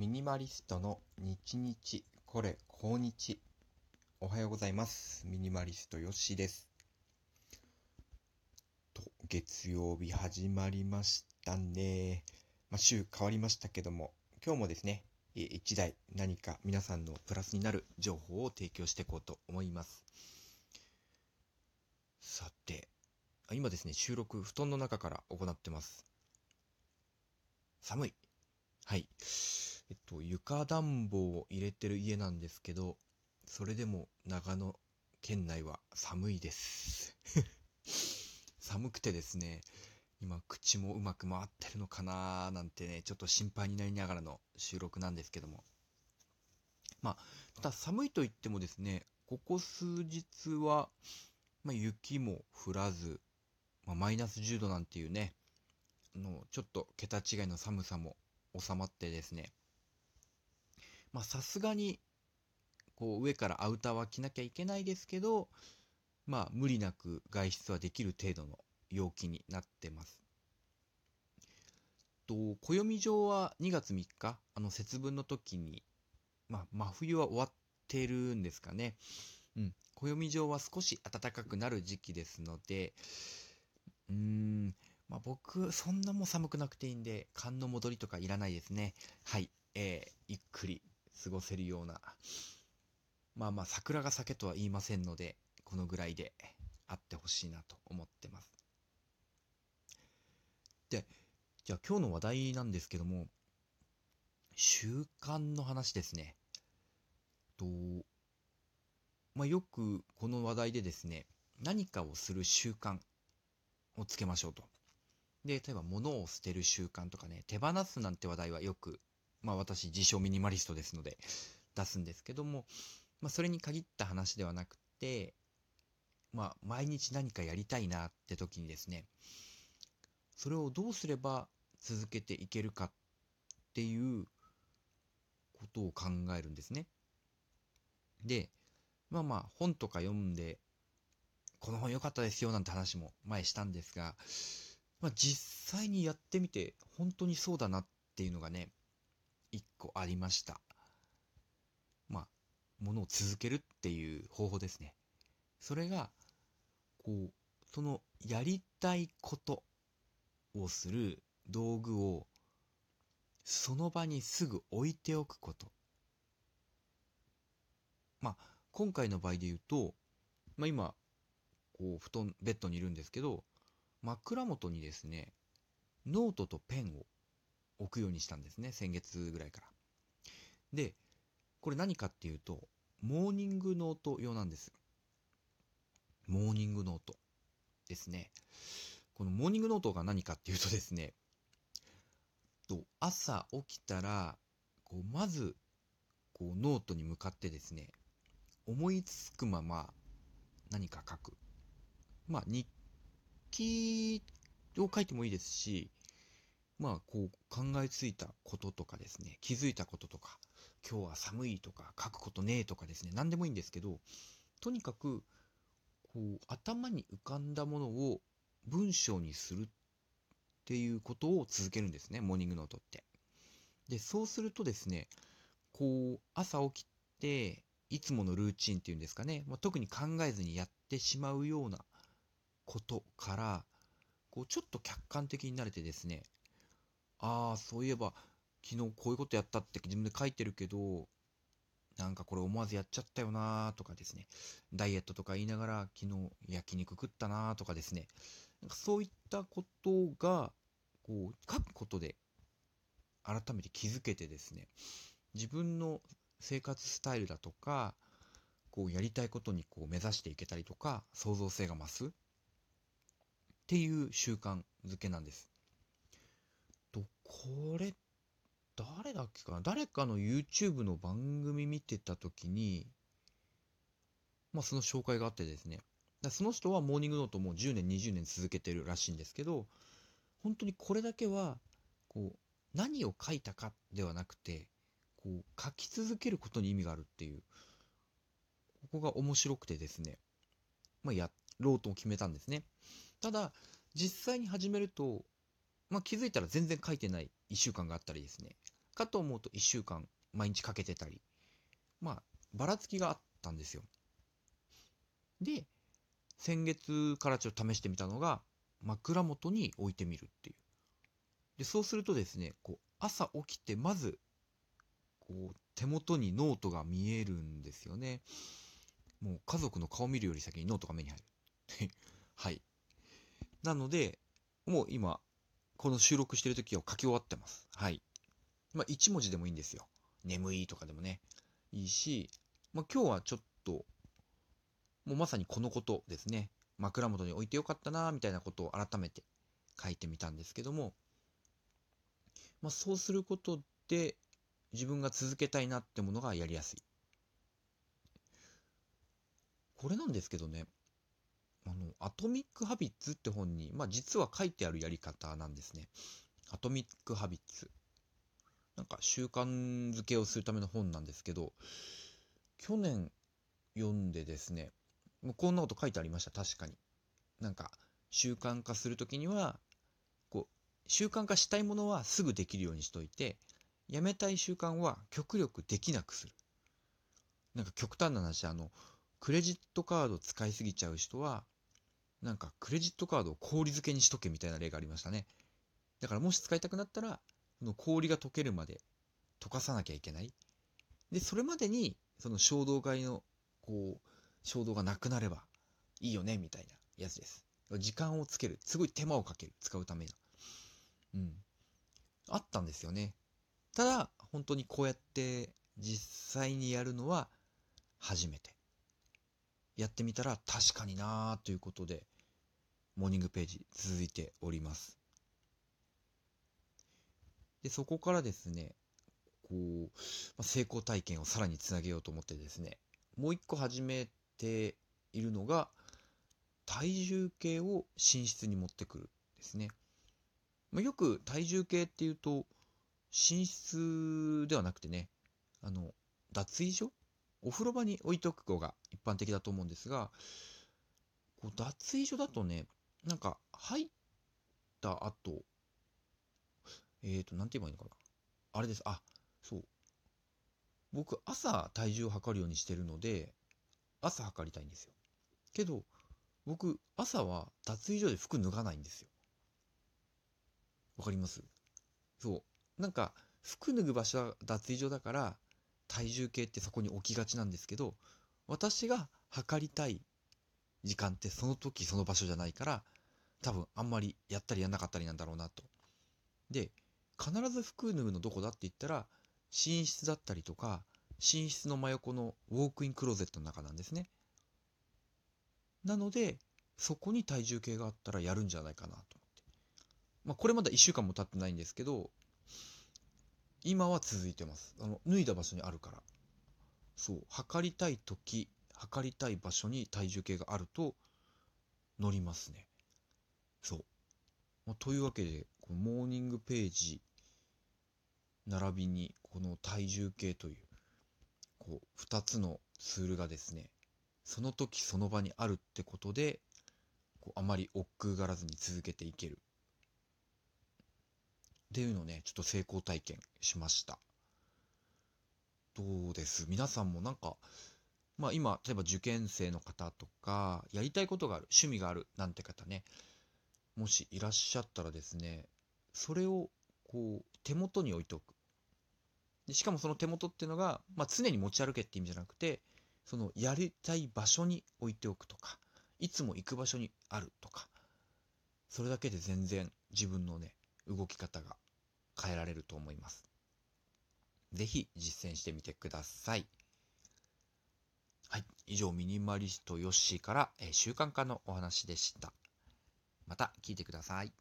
ミニマリストの日日。これ今日。おはようございます。ミニマリストよしです。と月曜日始まりましたね。まあ、週変わりましたけども今日もですね一台何か皆さんのプラスになる情報を提供していこうと思います。さて今ですね収録布団の中から行ってます。寒い。はい。えっと、床暖房を入れてる家なんですけど、それでも長野県内は寒いです。寒くてですね、今口もうまく回ってるのかななんてね、ちょっと心配になりながらの収録なんですけども。まあ、ただ寒いと言ってもですね、ここ数日は、まあ、雪も降らず、まあ、マイナス10度なんていうね、の、ちょっと桁違いの寒さも収まってですね、まあさすがに、こう上からアウターは着なきゃいけないですけど、まあ無理なく外出はできる程度の陽気になってます。と、暦上は2月3日、あの節分の時に、まあ真冬は終わってるんですかね。うん。暦上は少し暖かくなる時期ですので、うーん、まあ僕、そんなも寒くなくていいんで、寒の戻りとかいらないですね。はい。えー、ゆっくり過ごせるような、まあまあ桜が咲けとは言いませんので、このぐらいであってほしいなと思ってます。で、じゃあ今日の話題なんですけども、習慣の話ですね。と、まあよくこの話題でですね、何かをする習慣をつけましょうと。で、例えば物を捨てる習慣とかね、手放すなんて話題はよくまあ私自称ミニマリストですので出すんですけども、まあそれに限った話ではなくて、まあ毎日何かやりたいなって時にですね、それをどうすれば続けていけるかっていうことを考えるんですね。で、まあまあ本とか読んで、この本良かったですよなんて話も前したんですが、まあ実際にやってみて本当にそうだなっていうのがね、一個ありました。まあ、ものを続けるっていう方法ですね。それが、こう、そのやりたいことをする道具をその場にすぐ置いておくこと。まあ、今回の場合で言うと、まあ今、こう、布団、ベッドにいるんですけど、枕元にですね、ノートとペンを置くようにしたんですね。先月ぐらいから。で、これ何かっていうと、モーニングノート用なんです。モーニングノートですね。このモーニングノートが何かっていうとですね、と朝起きたら、こうまずこうノートに向かってですね、思いつくまま何か書く。まあ日記を書いてもいいですし、まあ、こう考えついたこととかですね、気づいたこととか、今日は寒いとか、書くことねえとかですね、何でもいいんですけど、とにかく、こう、頭に浮かんだものを文章にするっていうことを続けるんですね、モーニングノートって。で、そうするとですね、こう、朝起きて、いつものルーチンっていうんですかね、まあ、特に考えずにやってしまうようなことから、こう、ちょっと客観的になれてですね、ああ、そういえば、昨日こういうことやったって自分で書いてるけど、なんかこれ思わずやっちゃったよなとかですね。ダイエットとか言いながら昨日焼肉食ったなとかですね。なんかそういったことが、こう、書くことで改めて気づけてですね、自分の生活スタイルだとか、こうやりたいことにこう目指していけたりとか、創造性が増すっていう習慣づけなんです。これ、誰だっけかな？誰かの YouTube の番組見てた時に、まあその紹介があってですね。その人はモーニングノートも10年、20年続けてるらしいんですけど、本当にこれだけは、こう、何を書いたかではなくて、こう、書き続けることに意味があるっていう、ここが面白くてですね、まあ、やろうと決めたんですね。ただ、実際に始めると、まあ、気づいたら全然書いてない1週間があったりですね、かと思うと1週間毎日かけてたり、まあ、ばらつきがあったんですよ。で、先月からちょっと試してみたのが、枕元に置いてみるっていう。で、そうするとですね、こう、朝起きて、まず、こう、手元にノートが見えるんですよね。もう家族の顔見るより先にノートが目に入る。はい。なので、もう今、この収録してる時は書き終わってます。はい。まあ、1文字でもいいんですよ。眠いとかでもね。いいし、まあ、今日はちょっと、もうまさにこのことですね。枕元に置いてよかったなみたいなことを改めて書いてみたんですけども、まあ、そうすることで自分が続けたいなってものがやりやすい。これなんですけどね、あの、アトミック・ハビッツって本に、まあ実は書いてあるやり方なんですね。アトミック・ハビッツ。なんか習慣づけをするための本なんですけど、去年読んでですね、もうこんなこと書いてありました、確かに。なんか、習慣化するときには、こう、習慣化したいものはすぐできるようにしといて、やめたい習慣は極力できなくする。なんか極端な話、あの、クレジットカード使いすぎちゃう人は、なんかクレジットカードを氷漬けにしとけみたいな例がありましたね。だからもし使いたくなったら、その氷が溶けるまで溶かさなきゃいけない。で、それまでに、その衝動買いの、こう、衝動がなくなればいいよね、みたいなやつです。時間をつける。すごい手間をかける。使うための。うん。あったんですよね。ただ、本当にこうやって実際にやるのは初めて。やってみたら確かになーということで、モーニングページ続いております。で、そこからですね、こう、まあ、成功体験をさらにつなげようと思ってですね、もう一個始めているのが、体重計を寝室に持ってくるですね。まあ、よく体重計っていうと、寝室ではなくてね、あの、脱衣所お風呂場に置いとくのが一般的だと思うんですが、こう脱衣所だとね、なんか入った後、えっ、ー、と、なんて言えばいいのかな。あれです。あ、そう。僕、朝体重を測るようにしてるので、朝測りたいんですよ。けど、僕、朝は脱衣所で服脱がないんですよ。わかります？そう。なんか、服脱ぐ場所は脱衣所だから、体重計ってそこに置きがちなんですけど、私が測りたい時間ってその時その場所じゃないから、多分あんまりやったりやんなかったりなんだろうなと。で、必ず服脱ぐのどこだって言ったら、寝室だったりとか、寝室の真横のウォークインクローゼットの中なんですね。なので、そこに体重計があったらやるんじゃないかなと思って。まあ、これまだ1週間も経ってないんですけど、今は続いてます。あの、脱いだ場所にあるから。そう、測りたい時、測りたい場所に体重計があると、乗りますね。そう。まあ、というわけで、このモーニングページ、並びに、この体重計という、こう、二つのツールがですね、その時その場にあるってことで、こうあまり億劫がらずに続けていけるっていうのをね、ちょっと成功体験しました。どうです？皆さんもなんか、まあ今、例えば受験生の方とか、やりたいことがある、趣味があるなんて方ね、もしいらっしゃったらですね、それをこう手元に置いておく。でしかもその手元っていうのが、まあ、常に持ち歩けって意味じゃなくて、そのやりたい場所に置いておくとか、いつも行く場所にあるとか、それだけで全然自分のね、動き方が変えられると思います。ぜひ実践してみてください。はい。以上、ミニマリストヨッシーから、えー、習慣化のお話でした。また聞いてください。